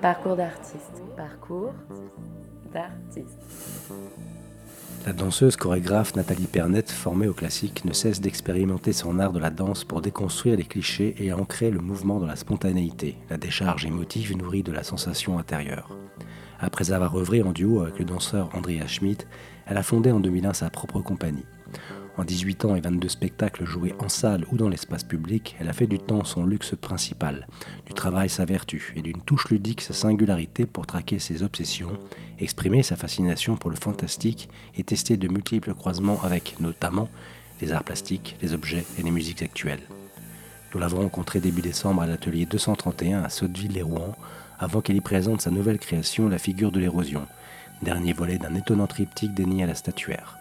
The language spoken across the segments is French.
Parcours d'artiste. Parcours d'artiste. La danseuse chorégraphe Nathalie Pernet, formée au classique, ne cesse d'expérimenter son art de la danse pour déconstruire les clichés et ancrer le mouvement dans la spontanéité, la décharge émotive nourrie de la sensation intérieure. Après avoir œuvré en duo avec le danseur Andrea Schmidt, elle a fondé en 2001 sa propre compagnie. En 18 ans et 22 spectacles joués en salle ou dans l'espace public, elle a fait du temps son luxe principal, du travail sa vertu et d'une touche ludique sa singularité pour traquer ses obsessions, exprimer sa fascination pour le fantastique et tester de multiples croisements avec, notamment, les arts plastiques, les objets et les musiques actuelles. Nous l'avons rencontrée début décembre à l'atelier 231 à Sotteville-les-Rouen, avant qu'elle y présente sa nouvelle création, La figure de l'érosion, dernier volet d'un étonnant triptyque dénié à la statuaire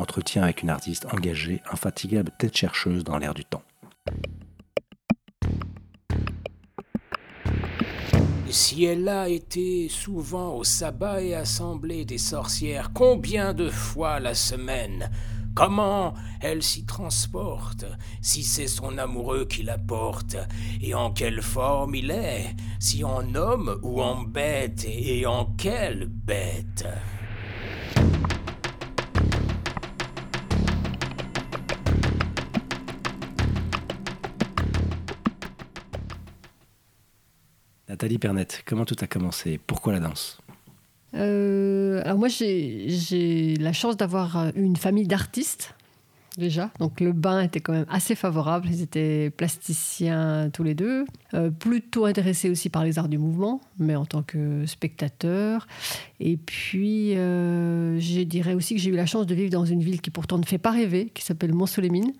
entretien avec une artiste engagée, infatigable tête chercheuse dans l'air du temps. Si elle a été souvent au sabbat et assemblée des sorcières, combien de fois la semaine? Comment elle s'y transporte, si c'est son amoureux qui la porte, et en quelle forme il est, si en homme ou en bête, et en quelle bête? Nathalie Pernet, comment tout a commencé? Pourquoi la danse? Euh, Alors moi, j'ai la chance d'avoir euh, une famille d'artistes déjà. Donc le bain était quand même assez favorable. Ils étaient plasticiens tous les deux, euh, plutôt intéressés aussi par les arts du mouvement, mais en tant que spectateurs. Et puis, je dirais aussi que j'ai eu la chance de vivre dans une ville qui pourtant ne fait pas rêver, qui s'appelle Mont-Solémine,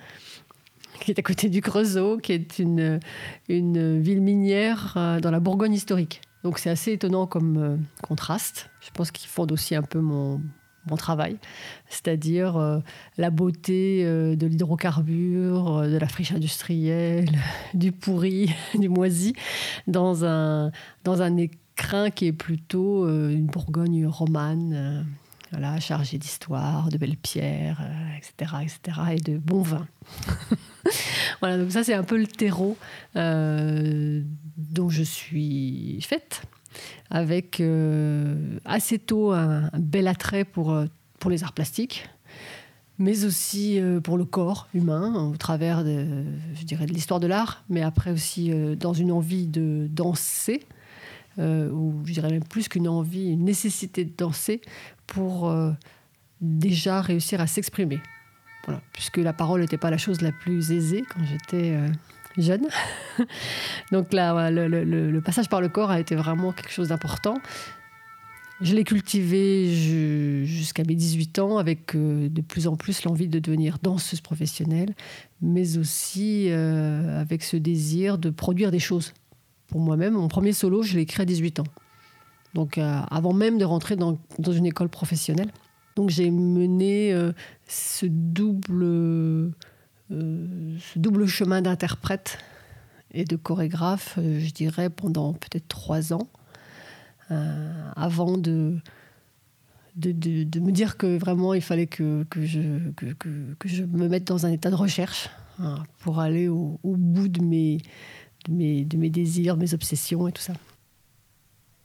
qui est à côté du Creusot, qui est une, une ville minière euh, dans la Bourgogne historique. Donc c'est assez étonnant comme euh, contraste. Je pense qu'il fonde aussi un peu mon, mon travail, c'est-à-dire euh, la beauté de l'hydrocarbure, de la friche industrielle, du pourri, du moisi, dans un, dans un écrin qui est plutôt une Bourgogne romane, voilà, chargée d'histoire, de belles pierres, etc., etc., et de bons vins. voilà, donc ça c'est un peu le terreau euh, dont je suis faite, avec euh, assez tôt un, bel attrait pour, euh, pour les arts plastiques, mais aussi pour le corps humain, au travers de, je dirais, de l'histoire de l'art, mais après aussi dans une envie de danser, ou je dirais même plus qu'une envie, une nécessité de danser pour déjà réussir à s'exprimer puisque la parole n'était pas la chose la plus aisée quand j'étais euh, jeune. Donc là, le, passage par le corps a été vraiment quelque chose d'important. Je l'ai cultivé jusqu'à mes 18 ans avec euh, de plus en plus l'envie de devenir danseuse professionnelle, mais aussi euh, avec ce désir de produire des choses. Pour moi-même, mon premier solo, je l'ai écrit à 18 ans. Donc avant même de rentrer dans une école professionnelle. Donc j'ai mené euh, ce, double, euh, ce double chemin d'interprète et de chorégraphe, euh, je dirais, pendant peut-être trois ans, avant de, de, me dire que vraiment il fallait que, que, je, que, je me mette dans un état de recherche hein, pour aller au, au bout de mes, de mes, de mes désirs, mes obsessions et tout ça.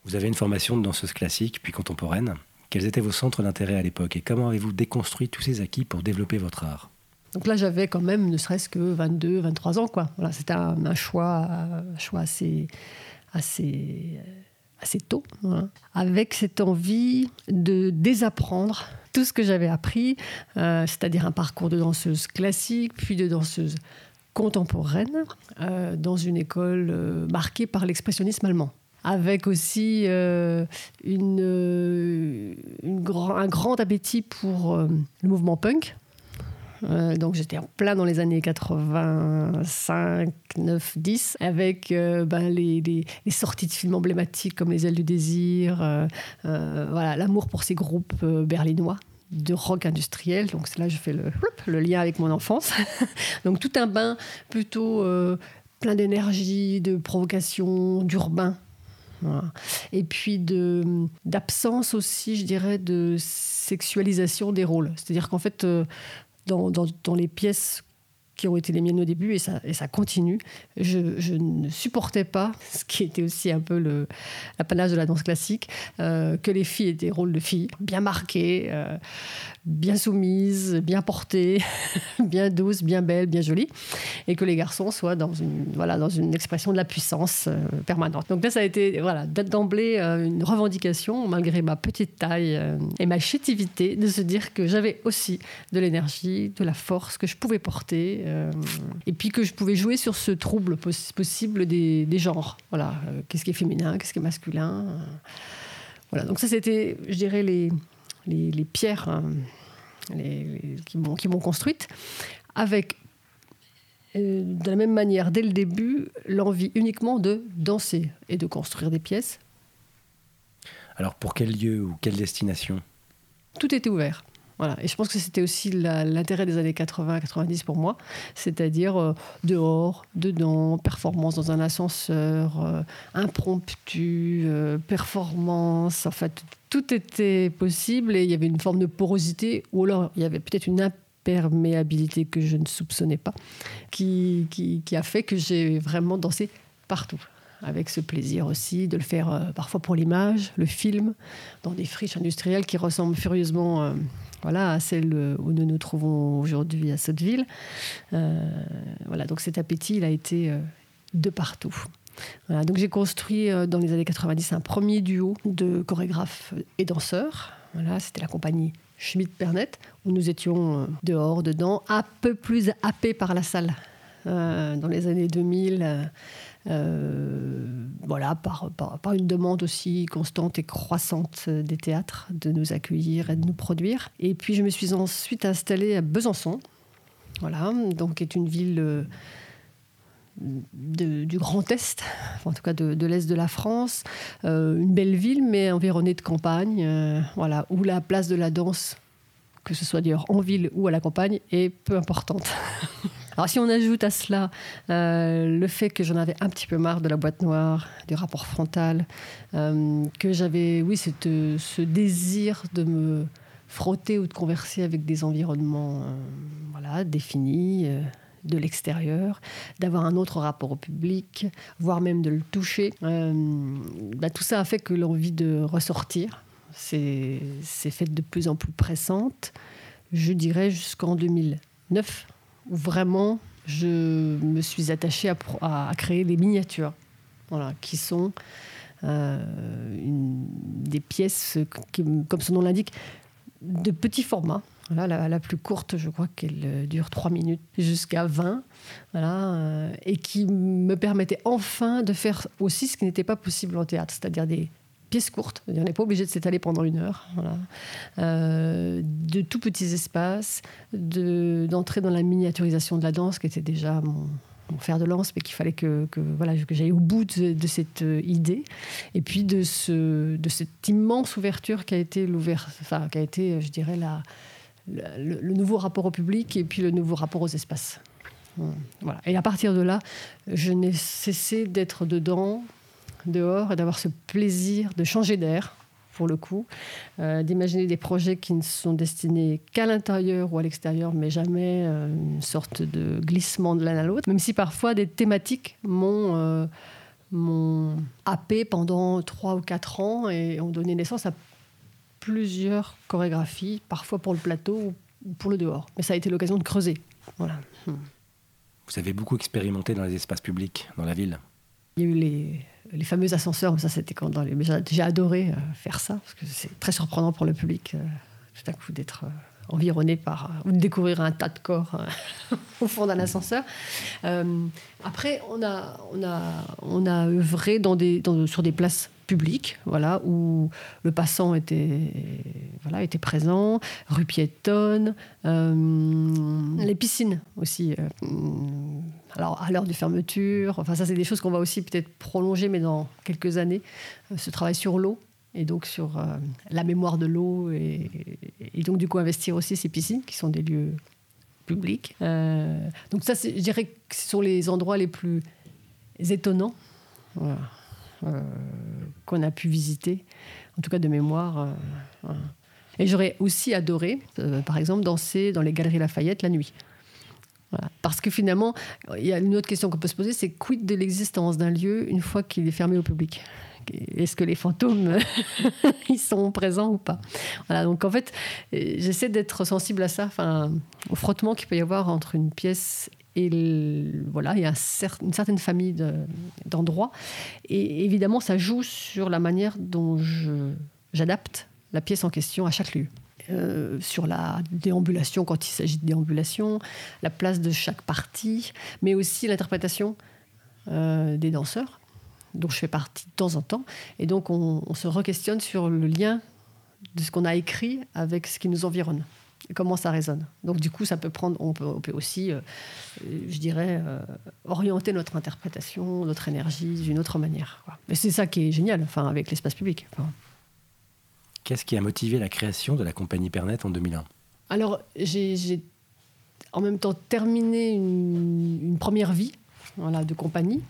Vous avez une formation de danseuse classique puis contemporaine. Quels étaient vos centres d'intérêt à l'époque et comment avez-vous déconstruit tous ces acquis pour développer votre art? Donc là, j'avais quand même ne serait-ce que 22, 23 ans. Voilà, c'était un, choix, choix assez, assez, assez tôt, avec cette envie de désapprendre tout ce que j'avais appris, euh, c'est-à-dire un parcours de danseuse classique, puis de danseuse contemporaine, euh, dans une école euh, marquée par l'expressionnisme allemand avec aussi euh, euh, un grand appétit pour euh, le mouvement punk. donc j'étais en plein dans les années 85, 9, 10, avec ben, les, sorties de films emblématiques comme Les ailes du désir, voilà, l'amour pour ces groupes berlinois de rock industriel. Donc là je fais le, le, lien avec mon enfance. donc tout un bain plutôt plein d'énergie, de provocation, d'urbain et puis d'absence aussi, je dirais, de sexualisation des rôles. C'est-à-dire qu'en fait, euh, dans, dans, les pièces qui ont été les miennes au début et ça, et ça continue. Je, je ne supportais pas, ce qui était aussi un peu l'apanage de la danse classique, euh, que les filles aient des rôles de filles bien marqués, euh, bien soumises, bien portées, bien douces, bien belles, bien jolies, et que les garçons soient dans une, voilà, dans une expression de la puissance euh, permanente. Donc là, ça a été voilà, d'emblée euh, une revendication, malgré ma petite taille euh, et ma chétivité, de se dire que j'avais aussi de l'énergie, de la force que je pouvais porter, et puis que je pouvais jouer sur ce trouble poss- possible des, des genres. Voilà, qu'est-ce qui est féminin, qu'est-ce qui est masculin. voilà, donc ça, c'était, je dirais, les, les, les pierres hein, les- les- qui m'ont qui m'ont construite, avec euh, de la même manière, dès le début, l'envie uniquement de danser et de construire des pièces. Alors pour quel lieu ou quelle destination? Tout était ouvert. Voilà. Et je pense que c'était aussi l'intérêt des années 80-90 pour moi, c'est-à-dire euh, dehors, dedans, performance dans un ascenseur, euh, impromptu, euh, performance, en fait, tout était possible et il y avait une forme de porosité, ou alors il y avait peut-être une imperméabilité que je ne soupçonnais pas, qui, a fait que j'ai vraiment dansé partout. Avec ce plaisir aussi de le faire parfois pour l'image, le film, dans des friches industrielles qui ressemblent furieusement voilà, à celles euh, où nous nous trouvons aujourd'hui à Sotteville. Euh, voilà, donc cet appétit, il a été euh, de partout. Voilà, donc j'ai construit dans les années 90 un premier duo de chorégraphes et danseurs. Voilà, c'était la compagnie Schmidt-Pernet, où nous étions dehors, dedans, un peu plus happés par la salle. Dans les années 2000, euh, voilà, par, une demande aussi constante et croissante des théâtres de nous accueillir et de nous produire. Et puis je me suis ensuite installée à Besançon, voilà, donc qui est une ville euh, du Grand Est, en tout cas de, l'Est de la France, Euh, une belle ville mais environnée de campagne, voilà, où la place de la danse, que ce soit d'ailleurs en ville ou à la campagne, est peu importante. Alors si on ajoute à cela euh, le fait que j'en avais un petit peu marre de la boîte noire, du rapport frontal, euh, que j'avais, oui, ce désir de me frotter ou de converser avec des environnements euh, voilà, définis, de l'extérieur, d'avoir un autre rapport au public, voire même de le toucher. Bah, tout ça a fait que l'envie de ressortir s'est faite de plus en plus pressante, je dirais jusqu'en 2009, où vraiment je me suis attachée à, créer des miniatures, voilà, qui sont euh, des pièces, qui, comme son nom l'indique, de petit format. Voilà, la, la plus courte, je crois qu'elle euh, dure 3 minutes jusqu'à 20. Voilà, euh, et qui me permettait enfin de faire aussi ce qui n'était pas possible en théâtre, c'est-à-dire des pièces. On n'est pas obligé de s'étaler pendant une heure. Euh, de tout petits espaces, de- d'entrer dans la miniaturisation de la danse, qui était déjà mon, fer de lance, mais qu'il fallait que, voilà, que j'aille au bout de, cette euh, idée. Et puis de, ce, de cette immense ouverture qui a été, enfin, qui a été je dirais, la- le, le nouveau rapport au public et puis le nouveau rapport aux espaces. Voilà. Et à partir de là, je n'ai cessé d'être dedans, dehors, et d'avoir ce plaisir de changer d'air, pour le coup, euh, d'imaginer des projets qui ne sont destinés qu'à l'intérieur ou à l'extérieur, mais jamais euh, une sorte de glissement de l'un à l'autre, même si parfois des thématiques m'ont euh, happé pendant trois ou quatre ans et ont donné naissance à plusieurs chorégraphies, parfois pour le plateau ou pour le dehors. Mais ça a été l'occasion de creuser. Voilà. Vous avez beaucoup expérimenté dans les espaces publics, dans la ville. Il y a eu les, les fameux ascenseurs, ça c'était quand dans les. J'ai adoré euh, faire ça, parce que c'est très surprenant pour le public, euh, tout à coup, d'être euh, environné par. ou de découvrir un tas de corps au fond d'un ascenseur. Après, on a, on a, on a œuvré sur des places publiques, voilà, où le passant était, voilà, était présent, rue piétonne, euh, les piscines. aussi. euh, alors, à l'heure de fermeture, enfin, ça, c'est des choses qu'on va aussi peut-être prolonger, mais dans quelques années, euh, ce travail sur l'eau et donc sur euh, la mémoire de l'eau et, et donc, du coup, investir aussi ces piscines qui sont des lieux publics. Donc, ça, je dirais que ce sont les endroits les plus étonnants. Voilà, qu'on a pu visiter, en tout cas de mémoire. euh, voilà. Et j'aurais aussi adoré, euh, par exemple, danser dans les Galeries Lafayette la nuit. Parce que finalement, il y a une autre question qu'on peut se poser, c'est quid de l'existence d'un lieu une fois qu'il est fermé au public? Est-ce que les fantômes, ils sont présents ou pas? Voilà, donc en fait, j'essaie d'être sensible à ça, enfin, au frottement qu'il peut y avoir entre une pièce et voilà, il y a une certaine famille d'endroits. et évidemment, ça joue sur la manière dont j'adapte la pièce en question à chaque lieu. Euh, sur la déambulation quand il s'agit de déambulation, la place de chaque partie, mais aussi l'interprétation euh, des danseurs, dont je fais partie de temps en temps. Et donc on, se re-questionne sur le lien de ce qu'on a écrit avec ce qui nous environne. Comment ça résonne. Donc du coup, ça peut prendre, on peut, aussi, euh, je dirais, orienter notre interprétation, notre énergie d'une autre manière. Mais c'est ça qui est génial, enfin, avec l'espace public. Qu'est-ce qui a motivé la création de la compagnie Pernet en 2001 Alors, j'ai en même temps terminé une, première vie voilà, de compagnie.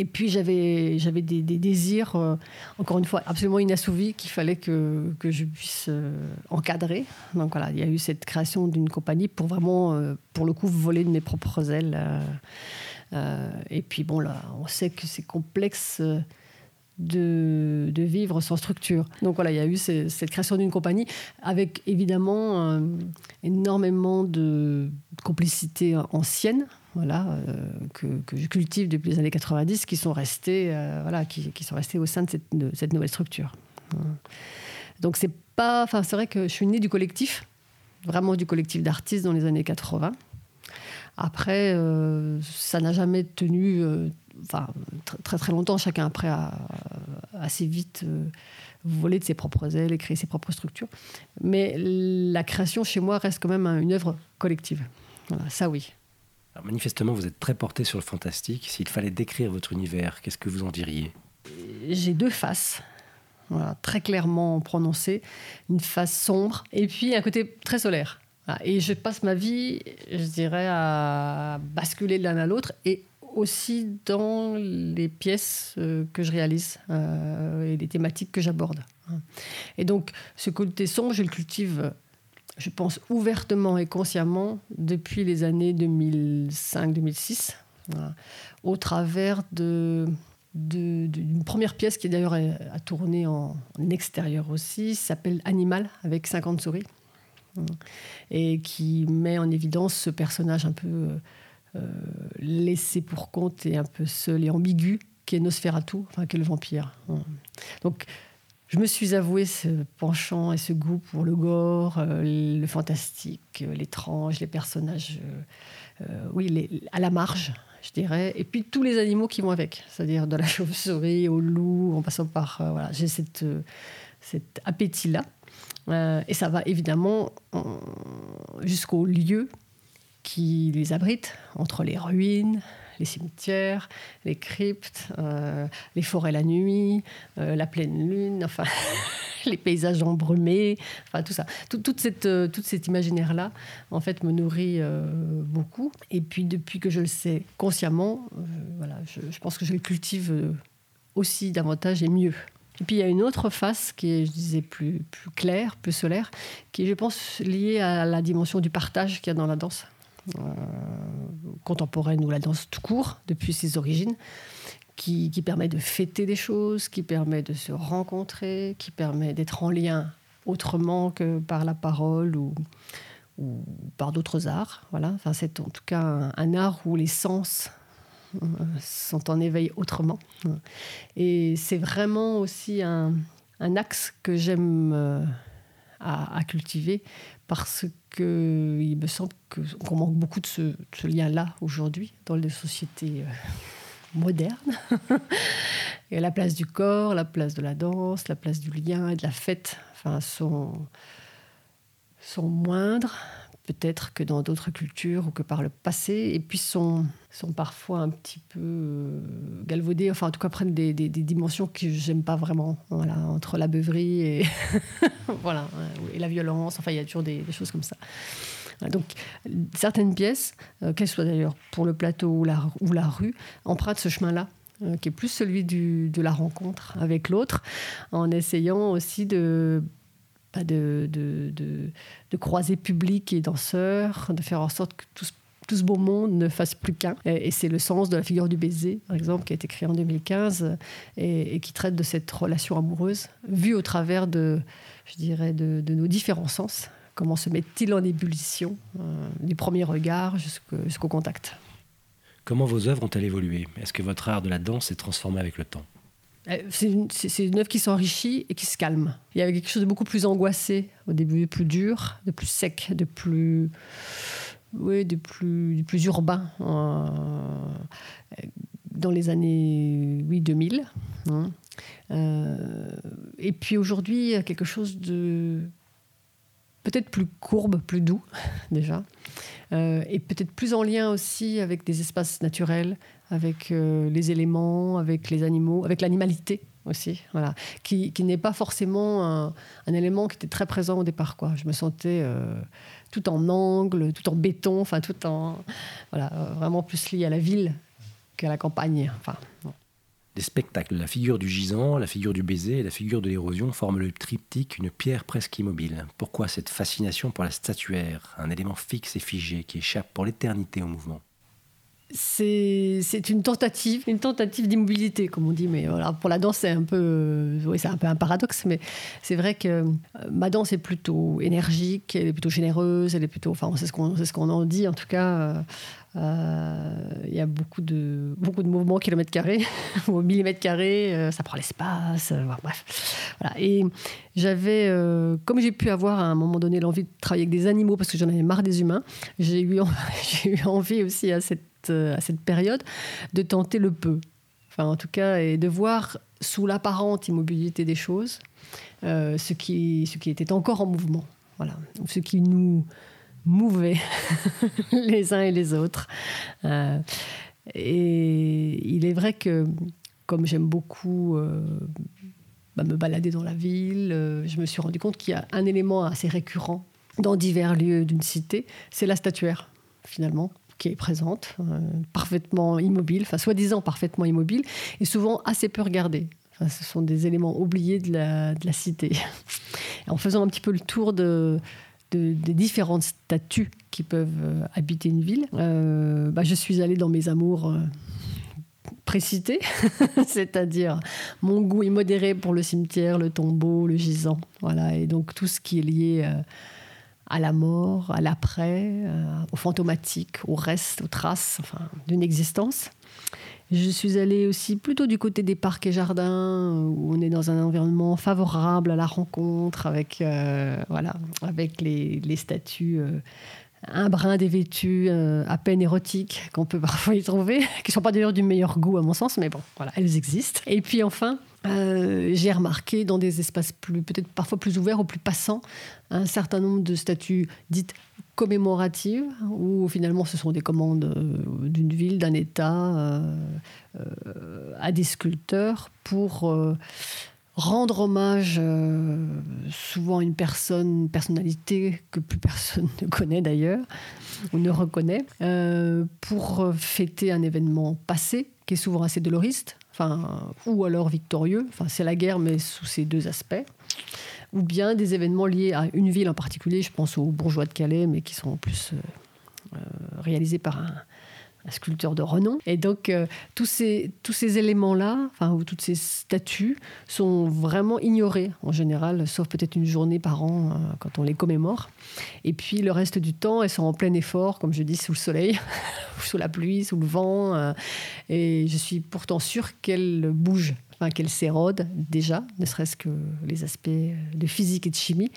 Et puis j'avais des, désirs, euh, encore une fois, absolument inassouvis qu'il fallait que, que, je puisse euh, encadrer. Donc voilà, il y a eu cette création d'une compagnie pour vraiment, euh, pour le coup, voler de mes propres ailes. et puis bon, là, on sait que c'est complexe de, vivre sans structure. Donc voilà, il y a eu cette création d'une compagnie avec évidemment euh, énormément de complicité ancienne, voilà, euh, que, je cultive depuis les années 90, qui sont restés, euh, voilà, qui, sont restés au sein de cette, nouvelle structure. Donc c'est pas, enfin c'est vrai que je suis née du collectif, vraiment du collectif d'artistes dans les années 80. Après, ça n'a jamais tenu enfin, très très longtemps, chacun après a assez vite euh, volé de ses propres ailes et créé ses propres structures. Mais la création chez moi reste quand même une œuvre collective. Voilà, ça oui. manifestement, vous êtes très porté sur le fantastique. S'il fallait décrire votre univers, qu'est-ce que vous en diriez? J'ai deux faces. Voilà, très clairement prononcées. Une face sombre et puis un côté très solaire. Et je passe ma vie, je dirais, à basculer de l'un à l'autre et aussi dans les pièces euh, que je réalise euh, et les thématiques que j'aborde. Et donc, ce côté sombre, je le cultive, je pense, ouvertement et consciemment depuis les années 2005-2006, au travers de d'une première pièce qui d'ailleurs a tourné en, extérieur aussi, s'appelle Animal avec 50 souris, et qui met en évidence ce personnage un peu euh, laissé pour compte et un peu seul et ambigu qui est Nosferatu, enfin qui est le vampire. Donc je me suis avoué ce penchant et ce goût pour le gore, euh, le fantastique, euh, l'étrange, les personnages, oui, à la marge, je dirais, et puis tous les animaux qui vont avec, c'est-à-dire de la chauve-souris au loup, en passant par, voilà, j'ai cet appétit-là. et ça va évidemment jusqu'au lieu qui les abritent entre les ruines, les cimetières, les cryptes, euh, les forêts la nuit, euh, la pleine lune, enfin les paysages embrumés, enfin tout ça. toute cette, euh, toute cet imaginaire-là, en fait, me nourrit beaucoup. Et puis depuis que je le sais consciemment, voilà, je, pense que je le cultive aussi davantage et mieux. Et puis il y a une autre face qui est, je disais, plus, plus claire, plus solaire, qui est, je pense, liée à la dimension du partage qu'il y a dans la danse. Euh, contemporaine ou la danse tout court, depuis ses origines, qui, permet de fêter des choses, qui permet de se rencontrer, qui permet d'être en lien autrement que par la parole ou, par d'autres arts. Voilà. Enfin, c'est en tout cas un, art où les sens euh, sont en éveil autrement. Et c'est vraiment aussi un, axe que j'aime euh, à, cultiver parce qu'il me semble qu'on manque beaucoup de ce, lien-là aujourd'hui dans les sociétés euh, modernes. et la place du corps, la place de la danse, la place du lien et de la fête enfin, sont, sont moindres peut-être que dans d'autres cultures ou que par le passé, et puis sont, sont parfois un petit peu euh, galvaudés, enfin en tout cas prennent des, des, dimensions que j'aime pas vraiment, voilà, entre la beuverie et, voilà, et la violence, enfin il y a toujours des, choses comme ça. Donc certaines pièces, euh, qu'elles soient d'ailleurs pour le plateau ou la, ou la rue, empruntent ce chemin-là euh, qui est plus celui du, de la rencontre avec l'autre, en essayant aussi de de, de, de, croiser public et danseurs, de faire en sorte que tout, tout ce beau monde ne fasse plus qu'un. Et, c'est le sens de la figure du baiser, par exemple, qui a été créé en 2015 et, qui traite de cette relation amoureuse, vue au travers de, je dirais, de, nos différents sens. Comment se met-il en ébullition euh, du premier regard jusqu'au contact? Comment vos œuvres ont-elles évolué? Est-ce que votre art de la danse s'est transformé avec le temps? C'est une, œuvre qui s'enrichit et qui se calme. Il y avait quelque chose de beaucoup plus angoissé au début, de plus dur, de plus sec, de plus, oui, de plus, plus urbain euh, dans les années oui, 2000. Hein. Euh, et puis aujourd'hui, quelque chose de peut-être plus courbe, plus doux déjà, et peut-être plus en lien aussi avec des espaces naturels, avec euh, les éléments, avec les animaux, avec l'animalité aussi, voilà, qui, qui n'est pas forcément un, élément qui était très présent au départ. Je me sentais euh, tout en angle, tout en béton, enfin tout en voilà, euh, vraiment plus lié à la ville qu'à la campagne. Les spectacles, la figure du gisant, la figure du baiser et la figure de l'érosion forment le triptyque, une pierre presque immobile. Pourquoi cette fascination pour la statuaire, un élément fixe et figé qui échappe pour l'éternité au mouvement? C'est une tentative, une tentative d'immobilité, comme on dit. Mais voilà, pour la danse, c'est un peu, oui, c'est un peu un paradoxe, mais c'est vrai que euh, ma danse est plutôt énergique, elle est plutôt généreuse, elle est plutôt, enfin, c'est ce qu'on, ce qu'on en dit en tout cas. Euh, euh, il y a beaucoup de, beaucoup de mouvements kilomètres carrés ou millimètres carrés, ça prend l'espace, bref. Voilà. Et j'avais, comme j'ai pu avoir à un moment donné l'envie de travailler avec des animaux parce que j'en avais marre des humains, j'ai eu, j'ai eu envie aussi à cette euh, à cette période, de tenter le peu. Enfin, en tout cas, et de voir sous l'apparente immobilité des choses euh, ce, qui, était encore en mouvement. Voilà. Ce qui nous mouvait les uns et les autres. Euh, et il est vrai que, comme j'aime beaucoup bah, me balader dans la ville, je me suis rendu compte qu'il y a un élément assez récurrent dans divers lieux d'une cité, c'est la statuaire, finalement qui est présente, euh, parfaitement immobile, enfin soi-disant parfaitement immobile, et souvent assez peu regardée. ce sont des éléments oubliés de la, de la cité. en faisant un petit peu le tour de, de, des différentes statues qui peuvent euh, habiter une ville, euh, bah, je suis allée dans mes amours précités, c'est-à-dire mon goût immodéré pour le cimetière, le tombeau, le gisant, voilà, et donc tout ce qui est lié à la mort, à l'après, euh, au fantomatique, au reste, aux traces enfin, d'une existence. Je suis allée aussi plutôt du côté des parcs et jardins, où on est dans un environnement favorable à la rencontre, avec, euh, voilà, avec les, les statues. Euh, un brin dévêtu, à peine érotiques, qu'on peut parfois y trouver, qui ne sont pas d'ailleurs du meilleur goût à mon sens, mais bon, voilà, elles existent. Et puis enfin, euh, j'ai remarqué dans des espaces plus, peut-être parfois plus ouverts ou plus passants, un certain nombre de statues dites commémoratives, où finalement ce sont des commandes euh, d'une ville, d'un État, euh, à des sculpteurs pour rendre hommage souvent à une personne, une personnalité que plus personne ne connaît d'ailleurs, ou ne reconnaît, pour fêter un événement passé, qui est souvent assez doloriste, ou alors victorieux. Enfin, c'est la guerre, mais sous ces deux aspects. Ou bien des événements liés à une ville en particulier. Je pense aux bourgeois de Calais, mais qui sont en plus euh, euh, réalisés par un sculpteur de renom. Et donc, euh, tous, ces, tous ces éléments-là, enfin, ou toutes ces statues, sont vraiment ignorés en général, sauf peut-être une journée par an euh, quand on les commémore. Et puis, le reste du temps, elles sont en plein effort, comme je dis, sous le soleil, sous la pluie, sous le vent. Euh, et je suis pourtant sûre qu'elles bougent, enfin, qu'elles s'érodent déjà, ne serait-ce que les aspects de physique et de chimie.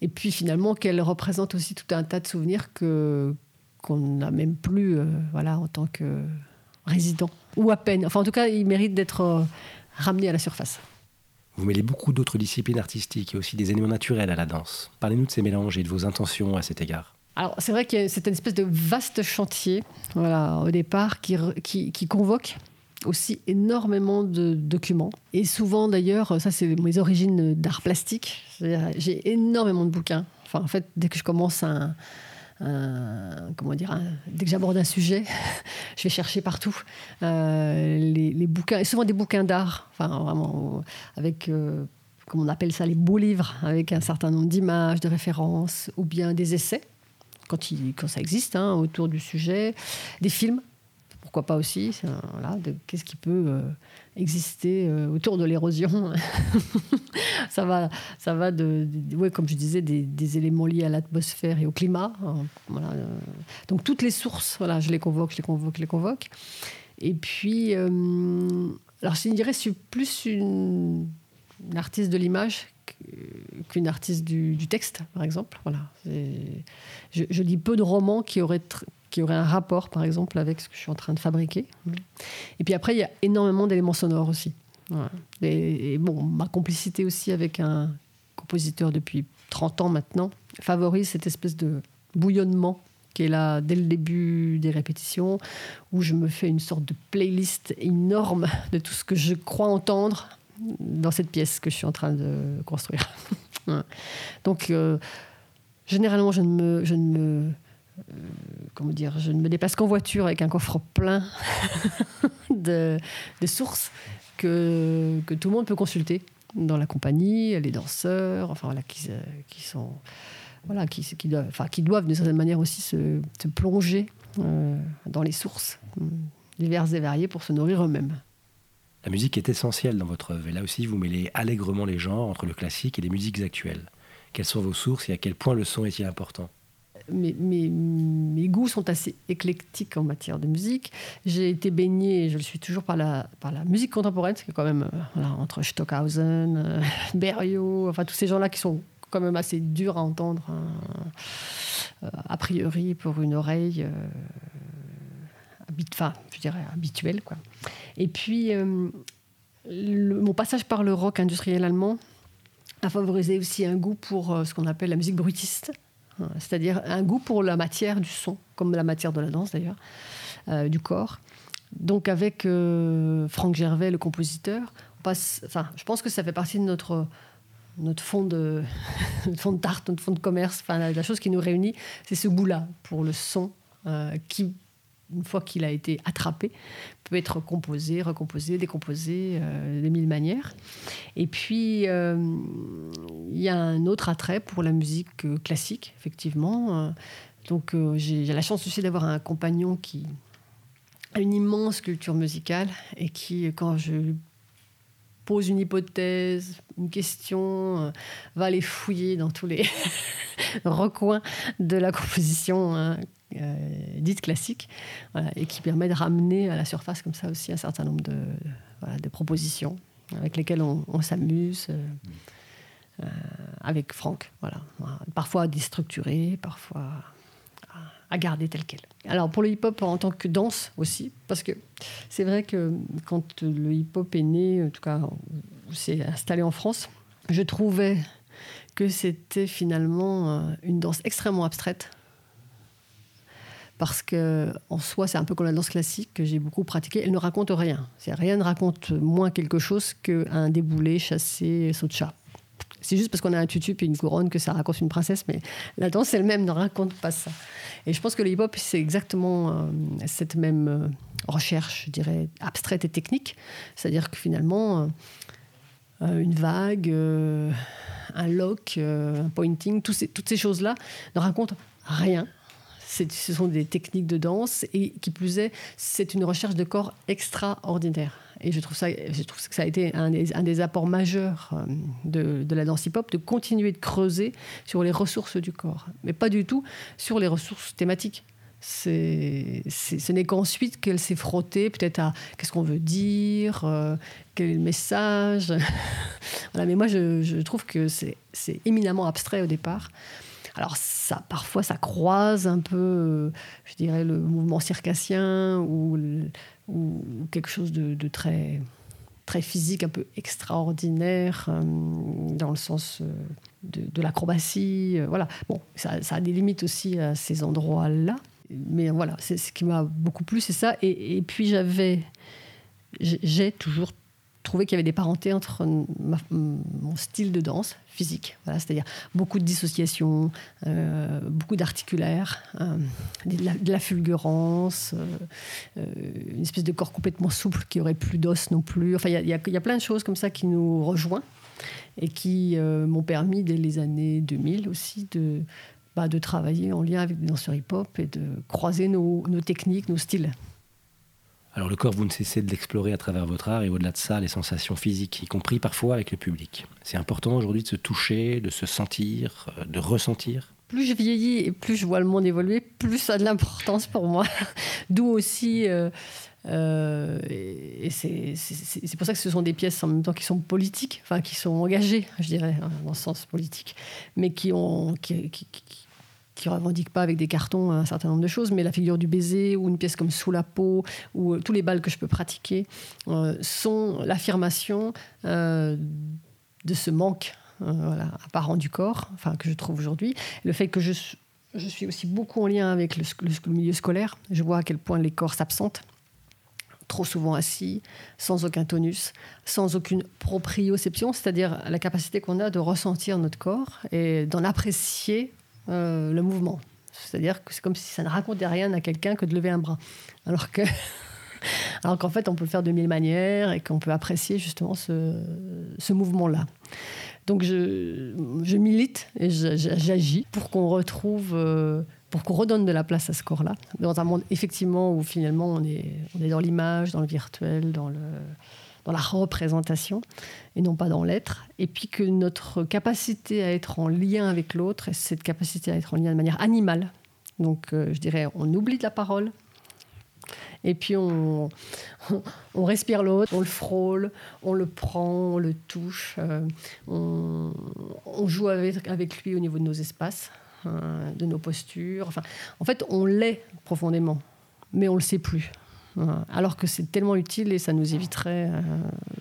Et puis finalement, qu'elles représentent aussi tout un tas de souvenirs que, qu'on n'a même plus euh, voilà, en tant que résident, ou à peine. Enfin, en tout cas, il mérite d'être euh, ramené à la surface. Vous mêlez beaucoup d'autres disciplines artistiques et aussi des éléments naturels à la danse. Parlez-nous de ces mélanges et de vos intentions à cet égard. Alors, c'est vrai que c'est une espèce de vaste chantier, voilà, au départ, qui, qui, qui convoque aussi énormément de documents. Et souvent, d'ailleurs, ça, c'est mes origines d'art plastique. J'ai énormément de bouquins. Enfin, en fait, dès que je commence un, comment dire, dès que j'aborde un sujet, je vais chercher partout euh, les, bouquins, et souvent des bouquins d'art, enfin vraiment avec, euh, comment on appelle ça, les beaux livres, avec un certain nombre d'images, de références, ou bien des essais quand ça existe, hein, autour du sujet. Des films, pourquoi pas aussi voilà, Qu'est-ce qui peut euh, exister euh, autour de l'érosion Ça va, ça va de, ouais, comme je disais, des, éléments liés à l'atmosphère et au climat. Hein, euh. donc toutes les sources, voilà, je les convoque, je les convoque, je les convoque. Et puis, alors je dirais, je suis plus une, artiste de l'image qu'une artiste du, texte, par exemple. Voilà. Je, je, lis peu de romans qui auraient qui aurait un rapport, par exemple, avec ce que je suis en train de fabriquer. Et puis après, il y a énormément d'éléments sonores aussi. Et, bon, ma complicité aussi avec un compositeur depuis 30 ans maintenant favorise cette espèce de bouillonnement qui est là dès le début des répétitions, où je me fais une sorte de playlist énorme de tout ce que je crois entendre dans cette pièce que je suis en train de construire. Donc, euh, généralement, je ne me, je ne me euh, comment dire, je ne me déplace qu'en voiture avec un coffre plein de, sources que, tout le monde peut consulter dans la compagnie, les danseurs, enfin voilà, qui, euh, sont voilà, qui, doivent, enfin, qui doivent d'une certaine manière aussi se, plonger euh, dans les sources diverses et variées pour se nourrir eux-mêmes. La musique est essentielle dans votre œuvre et là aussi vous mêlez allègrement les genres entre le classique et les musiques actuelles. Quelles sont vos sources et à quel point le son est-il important? Mes, goûts sont assez éclectiques en matière de musique. J'ai été baignée, je le suis toujours, par la, musique contemporaine, qui est quand même euh, entre Stockhausen, euh, enfin tous ces gens-là qui sont quand même assez durs à entendre, hein, euh, a priori pour une oreille dirais habituelle. Et puis, mon passage par le rock industriel allemand a favorisé aussi un goût pour ce qu'on appelle la musique bruitiste c'est-à-dire un goût pour la matière du son, comme la matière de la danse d'ailleurs, euh, du corps. Donc avec euh, Franck Gervais, le compositeur, passe, enfin, je pense que ça fait partie de notre notre fond de fond de notre fond de commerce. Enfin, la, chose qui nous réunit, c'est ce goût-là pour le son euh, qui une fois qu'il a été attrapé, peut être composé, recomposé, décomposé euh, de mille manières. Et puis, euh, il y a un autre attrait pour la musique euh, classique, effectivement. Donc, j'ai la chance aussi d'avoir un compagnon qui a une immense culture musicale et qui, quand je pose une hypothèse, une question, va aller fouiller dans tous les recoins de la composition hein, euh, dite classique, et qui permet de ramener à la surface comme ça aussi un certain nombre de, de propositions avec lesquelles on, s'amuse. Euh, euh, avec Franck, voilà. Parfois déstructuré, parfois à garder tel quel. Alors pour le hip-hop en tant que danse aussi, parce que c'est vrai que quand le hip-hop est né, en tout cas, s'est installé en France, je trouvais que c'était finalement une danse extrêmement abstraite, parce que en soi, c'est un peu comme la danse classique que j'ai beaucoup pratiquée. Elle ne raconte rien. Rien ne raconte moins quelque chose qu'un déboulé, chassé, saut de chat. C'est juste parce qu'on a un tutu et une couronne que ça raconte une princesse, mais la danse elle-même ne raconte pas ça. Et je pense que le hip-hop, c'est exactement euh, cette même euh, recherche, je dirais, abstraite et technique. C'est-à-dire que finalement, euh, une vague, un lock, un pointing, toutes ces choses-là ne racontent rien ce sont des techniques de danse et qui plus est, c'est une recherche de corps extraordinaire. Et je trouve, ça, je trouve que ça a été un des, apports majeurs euh, de, la danse hip-hop, de continuer de creuser sur les ressources du corps, mais pas du tout sur les ressources thématiques. C'est, ce n'est qu'ensuite qu'elle s'est frottée peut-être à qu'est-ce qu'on veut dire, euh, quel est le message. mais moi, je, trouve que c'est éminemment abstrait au départ. Alors ça, parfois, ça croise un peu, euh, je dirais, le mouvement circassien ou, quelque chose de, très, très physique, un peu extraordinaire, euh, dans le sens euh, de, l'acrobatie. voilà. Bon, ça, a des limites aussi à ces endroits-là. Mais voilà, c'est ce qui m'a beaucoup plu, c'est ça. Et, et puis j'avais, j'ai toujours trouvé qu'il y avait des parentés entre mon style de danse physique, c'est-à-dire beaucoup de dissociation, euh, beaucoup d'articulaire, euh, de, la fulgurance, euh, une espèce de corps complètement souple qui aurait plus d'os non plus. Enfin, il y, a plein de choses comme ça qui nous rejoignent et qui m'ont permis dès les années 2000 aussi de bah, de travailler en lien avec des danseurs hip-hop et de croiser nos techniques, nos styles. Alors le corps, vous ne cessez de l'explorer à travers votre art et au-delà de ça, les sensations physiques, y compris parfois avec le public. C'est important aujourd'hui de se toucher, de se sentir, euh, de ressentir plus je vieillis et plus je vois le monde évoluer, plus ça a de l'importance pour moi. D'où aussi, euh, euh, et, c'est pour ça que ce sont des pièces en même temps qui sont politiques, enfin qui sont engagées, je dirais, hein, dans le sens politique, mais qui ont, qui, qui, qui revendiquent pas avec des cartons un certain nombre de choses, mais la figure du baiser ou une pièce comme Sous la peau ou euh, tous les balles que je peux pratiquer sont l'affirmation de ce manque euh, apparent du corps, enfin que je trouve aujourd'hui. Le fait que je, je, suis aussi beaucoup en lien avec le, milieu scolaire, je vois à quel point les corps s'absentent trop souvent assis, sans aucun tonus, sans aucune proprioception, c'est-à-dire la capacité qu'on a de ressentir notre corps et d'en apprécier euh, le mouvement. C'est-à-dire que c'est comme si ça ne racontait rien à quelqu'un que de lever un bras. Alors que alors qu'en fait, on peut le faire de mille manières et qu'on peut apprécier justement ce, ce mouvement-là. Donc je, milite et j'agis pour qu'on retrouve, euh, pour qu'on redonne de la place à ce corps-là, dans un monde effectivement où finalement on est, on est dans l'image, dans le virtuel, dans, le, dans la représentation et non pas dans l'être. Et puis que notre capacité à être en lien avec l'autre, et cette capacité à être en lien de manière animale, donc euh, je dirais on oublie de la parole, et puis on, respire l'autre, on le frôle, on le prend, on le touche, euh, on, joue avec, avec, lui au niveau de nos espaces, hein, de nos postures. Enfin, en fait, on l'est profondément, mais on ne le sait plus. Alors que c'est tellement utile et ça nous éviterait euh,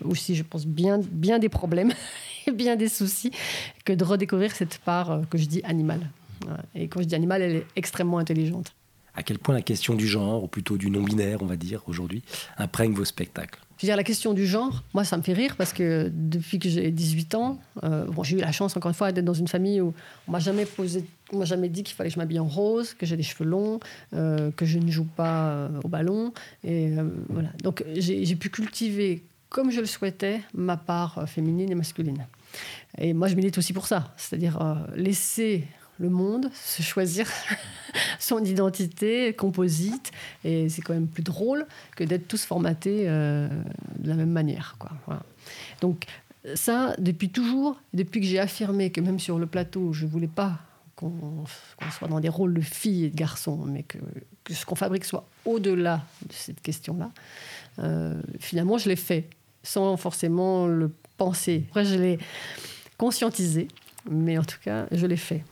aussi, je pense, bien, bien des problèmes et bien des soucis que de redécouvrir cette part euh, que je dis animale. Et quand je dis animale, elle est extrêmement intelligente. À quel point la question du genre, ou plutôt du non-binaire, on va dire, aujourd'hui, imprègne vos spectacles? Dire, la question du genre, moi, ça me fait rire parce que depuis que j'ai 18 ans, euh, bon, j'ai eu la chance, encore une fois, d'être dans une famille où on m'a jamais posé, on m'a jamais dit qu'il fallait que je m'habille en rose, que j'ai des cheveux longs, euh, que je ne joue pas euh, au ballon. Et voilà. Donc, j'ai pu cultiver, comme je le souhaitais, ma part féminine et masculine. Et moi, je milite aussi pour ça, c'est-à-dire laisser le monde, se choisir son identité composite. Et c'est quand même plus drôle que d'être tous formatés euh, de la même manière. Quoi. Donc ça, depuis toujours, depuis que j'ai affirmé que même sur le plateau, je ne voulais pas qu'on soit dans des rôles de filles et de garçons, mais que, ce qu'on fabrique soit au-delà de cette question-là, euh, finalement, je l'ai fait sans forcément le penser. Après, je l'ai conscientisé, mais en tout cas, je l'ai fait.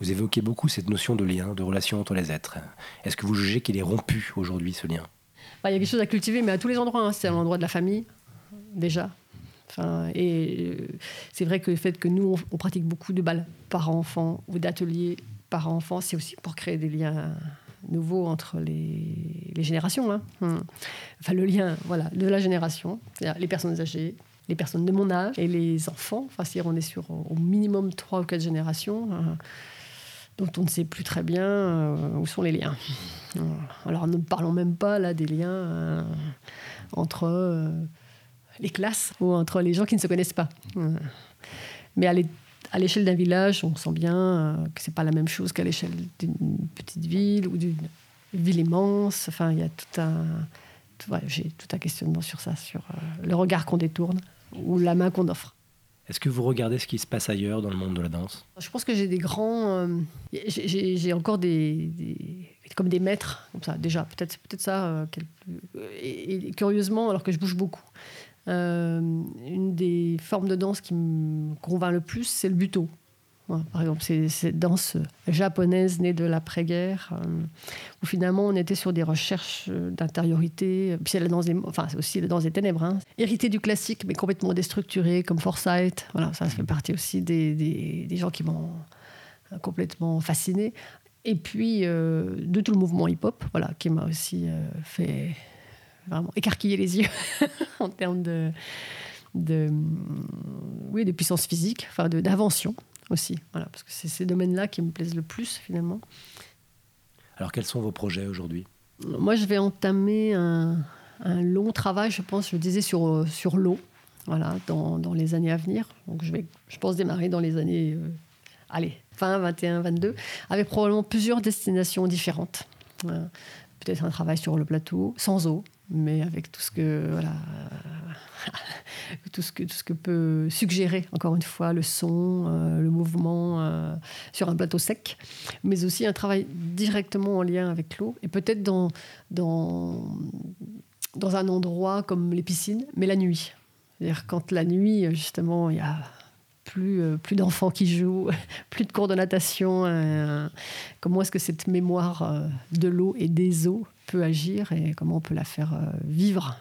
Vous évoquez beaucoup cette notion de lien, de relation entre les êtres. Est-ce que vous jugez qu'il est rompu aujourd'hui, ce lien? Bah, Il y a quelque chose à cultiver, mais à tous les endroits. Hein. C'est à l'endroit de la famille, déjà. Enfin, et euh, c'est vrai que le fait que nous, on, pratique beaucoup de balles par enfant ou d'ateliers par enfant, c'est aussi pour créer des liens nouveaux entre les, générations. Hein. Hum. Enfin, le lien voilà, de la génération, les personnes âgées, les personnes de mon âge et les enfants. Enfin, si on est sur au minimum trois ou quatre générations, euh, dont on ne sait plus très bien euh, où sont les liens. Alors, ne parlons même pas là des liens euh, entre les classes ou entre les gens qui ne se connaissent pas. mais à l'échelle d'un village, on sent bien que c'est pas la même chose qu'à l'échelle d'une petite ville ou d'une ville immense. Enfin, il y a tout un, j'ai tout un questionnement sur ça, sur le regard qu'on détourne ou la main qu'on offre. Est-ce que vous regardez ce qui se passe ailleurs dans le monde de la danse? Je pense que j'ai des grands. Euh, j'ai encore des, comme des maîtres, comme ça, déjà. Peut-être peut ça. Euh, et, curieusement, alors que je bouge beaucoup, euh, une des formes de danse qui me convainc le plus, c'est le buto par exemple, cette danse japonaise née de l'après-guerre, euh, où finalement on était sur des recherches d'intériorité. Puis c'est la danse des, enfin, c'est aussi la danse des ténèbres, hein. héritée du classique, mais complètement déstructurée, comme Forsyth. Voilà, ça, fait partie aussi des, des, gens qui m'ont complètement fasciné. Et puis euh, de tout le mouvement hip-hop, voilà, qui m'a aussi euh, fait vraiment écarquiller les yeux en termes de, de, oui, de puissance physique, enfin d'invention aussi. Voilà, parce que c'est ces domaines-là qui me plaisent le plus finalement. Alors quels sont vos projets aujourd'hui? Moi, je vais entamer un, long travail, je pense, je disais, sur, sur l'eau, voilà, dans, dans, les années à venir. Donc je vais, je pense, démarrer dans les années euh, allez, fin 21, 22, avec probablement plusieurs destinations différentes. Euh, peut-être un travail sur le plateau, sans eau, mais avec tout ce que voilà, tout ce que tout ce que peut suggérer encore une fois le son, euh, le mouvement euh, sur un plateau sec, mais aussi un travail directement en lien avec l'eau et peut-être dans dans dans un endroit comme les piscines, mais la nuit. C'est-à-dire quand la nuit justement il y a plus, euh, plus d'enfants qui jouent, plus de cours de natation. comment est-ce que cette mémoire de l'eau et des eaux peut agir et comment on peut la faire vivre?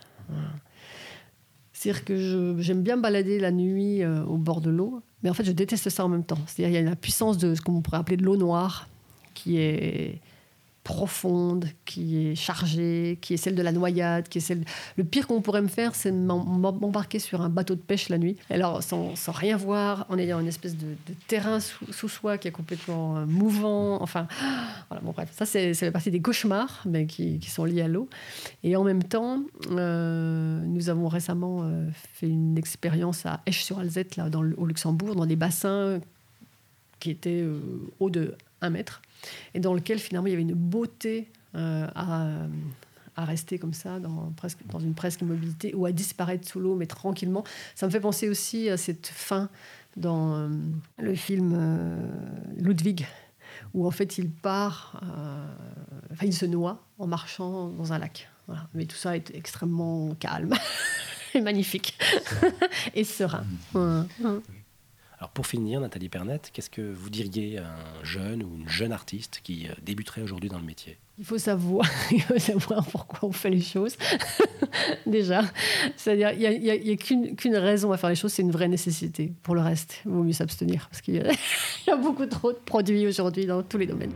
C'est-à-dire que j'aime bien balader la nuit euh, au bord de l'eau, mais en fait, je déteste ça en même temps. C'est-à-dire qu'il y a la puissance de ce qu'on pourrait appeler de l'eau noire, qui est profonde, qui est chargée, qui est celle de la noyade, qui est celle. Le pire qu'on pourrait me faire, c'est m'embarquer sur un bateau de pêche la nuit. Alors, sans, sans rien voir, en ayant une espèce de, terrain sous, soi qui est complètement euh, mouvant. Enfin, voilà, bon, bref, ça, c'est, ça fait partie des cauchemars mais qui, qui sont liés à l'eau. Et en même temps, euh, nous avons récemment euh, fait une expérience à Esch-sur-Alzette, là, dans, au Luxembourg, dans des bassins qui étaient haut de 1 mètre et dans lequel finalement il y avait une beauté euh, à, à, rester comme ça, dans, presque, dans une presque immobilité, ou à disparaître sous l'eau, mais tranquillement. Ça me fait penser aussi à cette fin dans euh, le film euh, Ludwig, où en fait il part, enfin il se noie en marchant dans un lac. Voilà. Mais tout ça est extrêmement calme et magnifique et serein. Alors pour finir, Nathalie Pernette, qu'est-ce que vous diriez à un jeune ou une jeune artiste qui euh, débuterait aujourd'hui dans le métier? Il faut savoir, il faut savoir pourquoi on fait les choses, déjà. C'est-à-dire, il n'y a, a, qu'une raison à faire les choses, c'est une vraie nécessité. Pour le reste, il vaut mieux s'abstenir, parce qu'il y, a beaucoup trop de produits aujourd'hui dans tous les domaines.